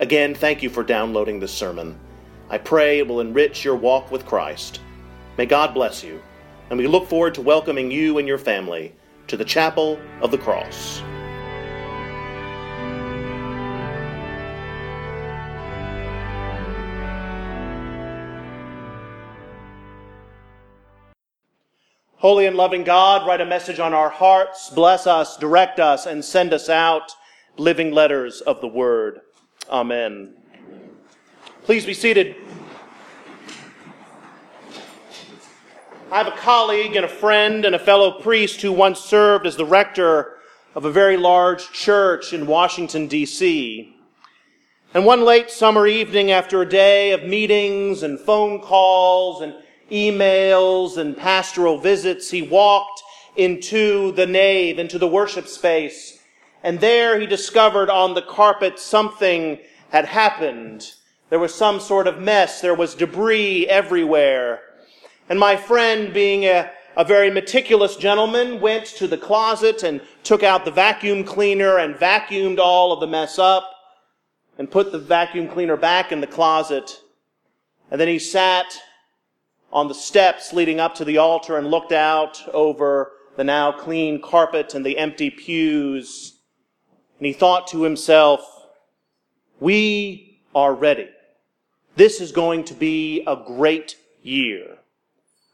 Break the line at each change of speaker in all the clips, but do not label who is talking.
Again, thank you for downloading this sermon. I pray it will enrich your walk with Christ. May God bless you, and we look forward to welcoming you and your family to the Chapel of the Cross. Holy and loving God, write a message on our hearts, bless us, direct us, and send us out living letters of the Word. Amen. Please be seated. I have a colleague and a friend and a fellow priest who once served as the rector of a very large church in Washington, D.C. And one late summer evening, after a day of meetings and phone calls and emails and pastoral visits, he walked into the nave, into the worship space, and there he discovered on the carpet something had happened. There was some sort of mess. There was debris everywhere. And my friend, being a, a very meticulous gentleman, went to the closet and took out the vacuum cleaner and vacuumed all of the mess up and put the vacuum cleaner back in the closet. And then he sat on the steps leading up to the altar and looked out over the now clean carpet and the empty pews and he thought to himself, we are ready. This is going to be a great year.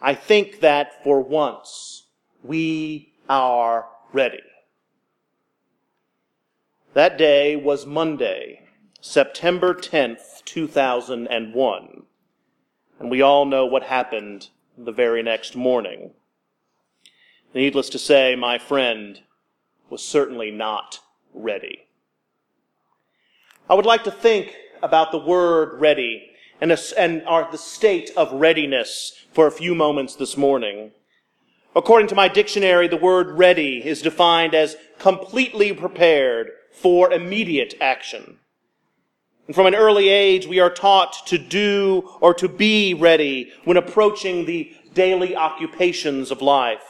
I think that for once we are ready. That day was Monday, September 10th, 2001. And we all know what happened the very next morning. Needless to say, my friend was certainly not ready. I would like to think about the word ready and, and our, the state of readiness for a few moments this morning. According to my dictionary, the word ready is defined as completely prepared for immediate action. And from an early age, we are taught to do or to be ready when approaching the daily occupations of life.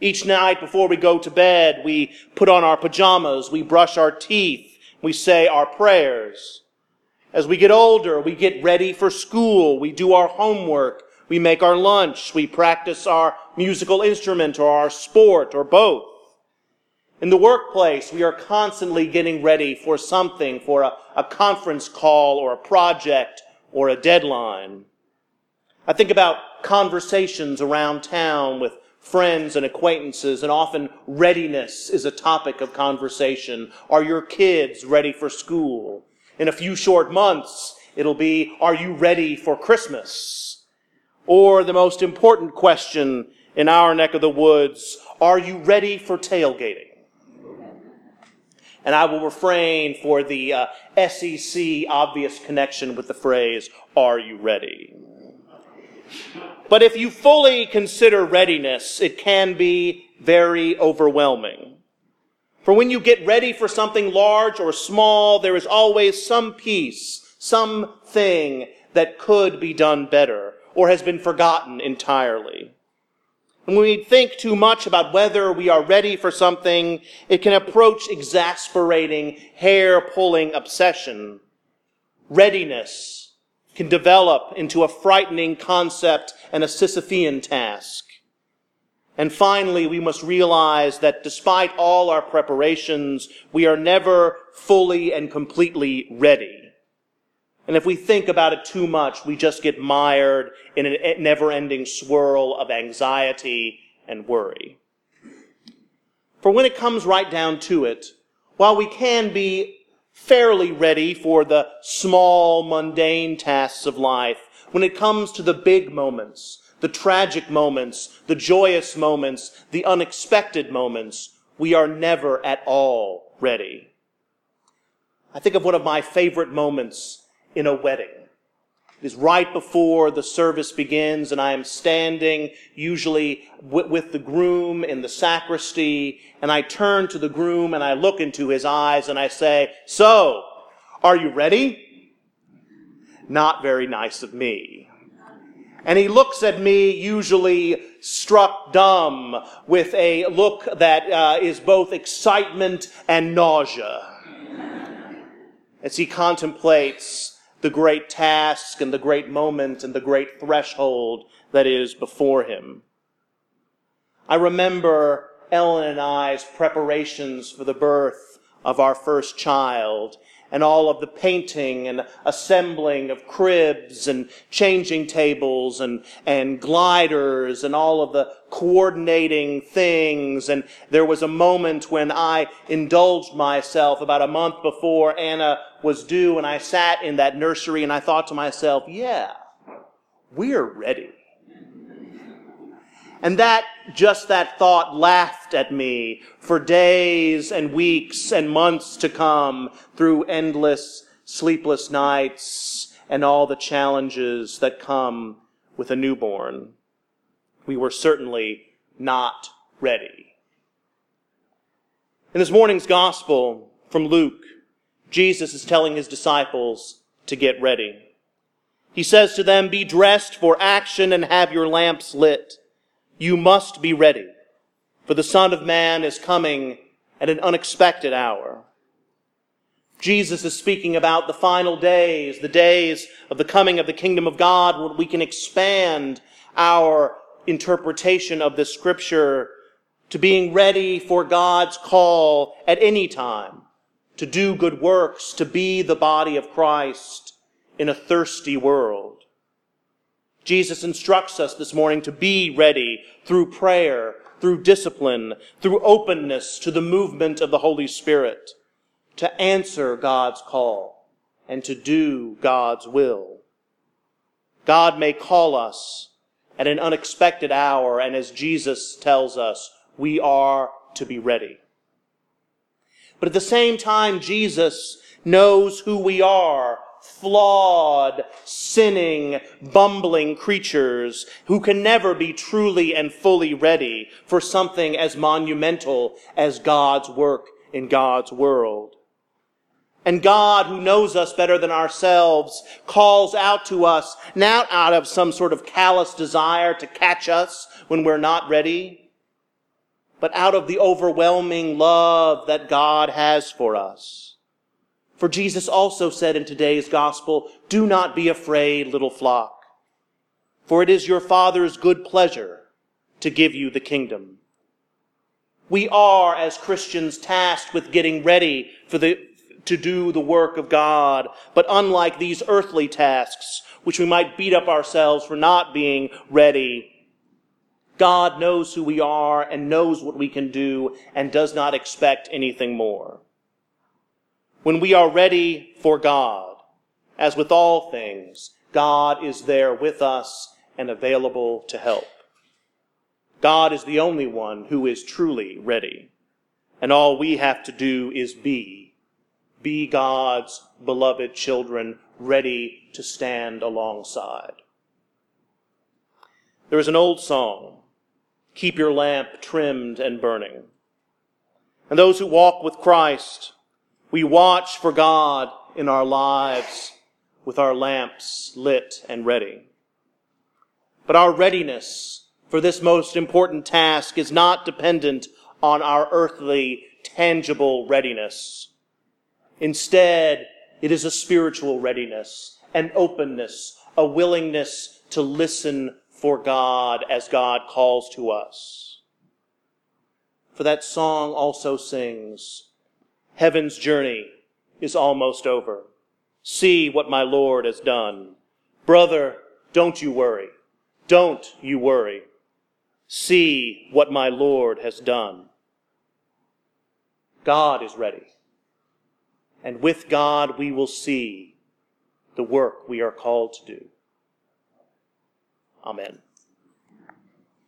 Each night before we go to bed, we put on our pajamas, we brush our teeth, we say our prayers. As we get older, we get ready for school, we do our homework, we make our lunch, we practice our musical instrument or our sport or both. In the workplace, we are constantly getting ready for something, for a, a conference call or a project or a deadline. I think about conversations around town with friends and acquaintances, and often readiness is a topic of conversation. Are your kids ready for school? In a few short months, it'll be, are you ready for Christmas? Or the most important question in our neck of the woods, are you ready for tailgating? And I will refrain for the uh, SEC obvious connection with the phrase, are you ready? But if you fully consider readiness, it can be very overwhelming. For when you get ready for something large or small, there is always some piece, some thing that could be done better or has been forgotten entirely. And when we think too much about whether we are ready for something, it can approach exasperating, hair pulling obsession. Readiness can develop into a frightening concept and a Sisyphean task. And finally, we must realize that despite all our preparations, we are never fully and completely ready. And if we think about it too much, we just get mired in a never ending swirl of anxiety and worry. For when it comes right down to it, while we can be fairly ready for the small, mundane tasks of life. When it comes to the big moments, the tragic moments, the joyous moments, the unexpected moments, we are never at all ready. I think of one of my favorite moments in a wedding. It is right before the service begins, and I am standing, usually with the groom in the sacristy, and I turn to the groom and I look into his eyes and I say, So, are you ready? Not very nice of me. And he looks at me, usually struck dumb, with a look that uh, is both excitement and nausea. As he contemplates the great task and the great moment and the great threshold that is before him. I remember Ellen and I's preparations for the birth of our first child and all of the painting and assembling of cribs and changing tables and, and gliders and all of the coordinating things. And there was a moment when I indulged myself about a month before Anna was due and I sat in that nursery and I thought to myself, yeah, we're ready. And that, just that thought laughed at me for days and weeks and months to come through endless sleepless nights and all the challenges that come with a newborn. We were certainly not ready. In this morning's gospel from Luke, Jesus is telling his disciples to get ready. He says to them, Be dressed for action and have your lamps lit. You must be ready, for the Son of Man is coming at an unexpected hour. Jesus is speaking about the final days, the days of the coming of the kingdom of God, when we can expand our interpretation of the scripture to being ready for God's call at any time, to do good works, to be the body of Christ in a thirsty world. Jesus instructs us this morning to be ready through prayer, through discipline, through openness to the movement of the Holy Spirit, to answer God's call and to do God's will. God may call us at an unexpected hour, and as Jesus tells us, we are to be ready. But at the same time, Jesus knows who we are flawed, sinning, bumbling creatures who can never be truly and fully ready for something as monumental as God's work in God's world. And God, who knows us better than ourselves, calls out to us, not out of some sort of callous desire to catch us when we're not ready, but out of the overwhelming love that God has for us. For Jesus also said in today's gospel, Do not be afraid, little flock, for it is your Father's good pleasure to give you the kingdom. We are, as Christians, tasked with getting ready for the, to do the work of God. But unlike these earthly tasks, which we might beat up ourselves for not being ready, God knows who we are and knows what we can do and does not expect anything more when we are ready for God. As with all things, God is there with us and available to help. God is the only one who is truly ready. And all we have to do is be. Be God's beloved children ready to stand alongside. There is an old song, Keep Your Lamp Trimmed and Burning. And those who walk with Christ we watch for God in our lives with our lamps lit and ready. But our readiness for this most important task is not dependent on our earthly, tangible readiness. Instead, it is a spiritual readiness, an openness, a willingness to listen for God as God calls to us. For that song also sings, Heaven's journey is almost over. See what my Lord has done. Brother, don't you worry. Don't you worry. See what my Lord has done. God is ready. And with God, we will see the work we are called to do. Amen.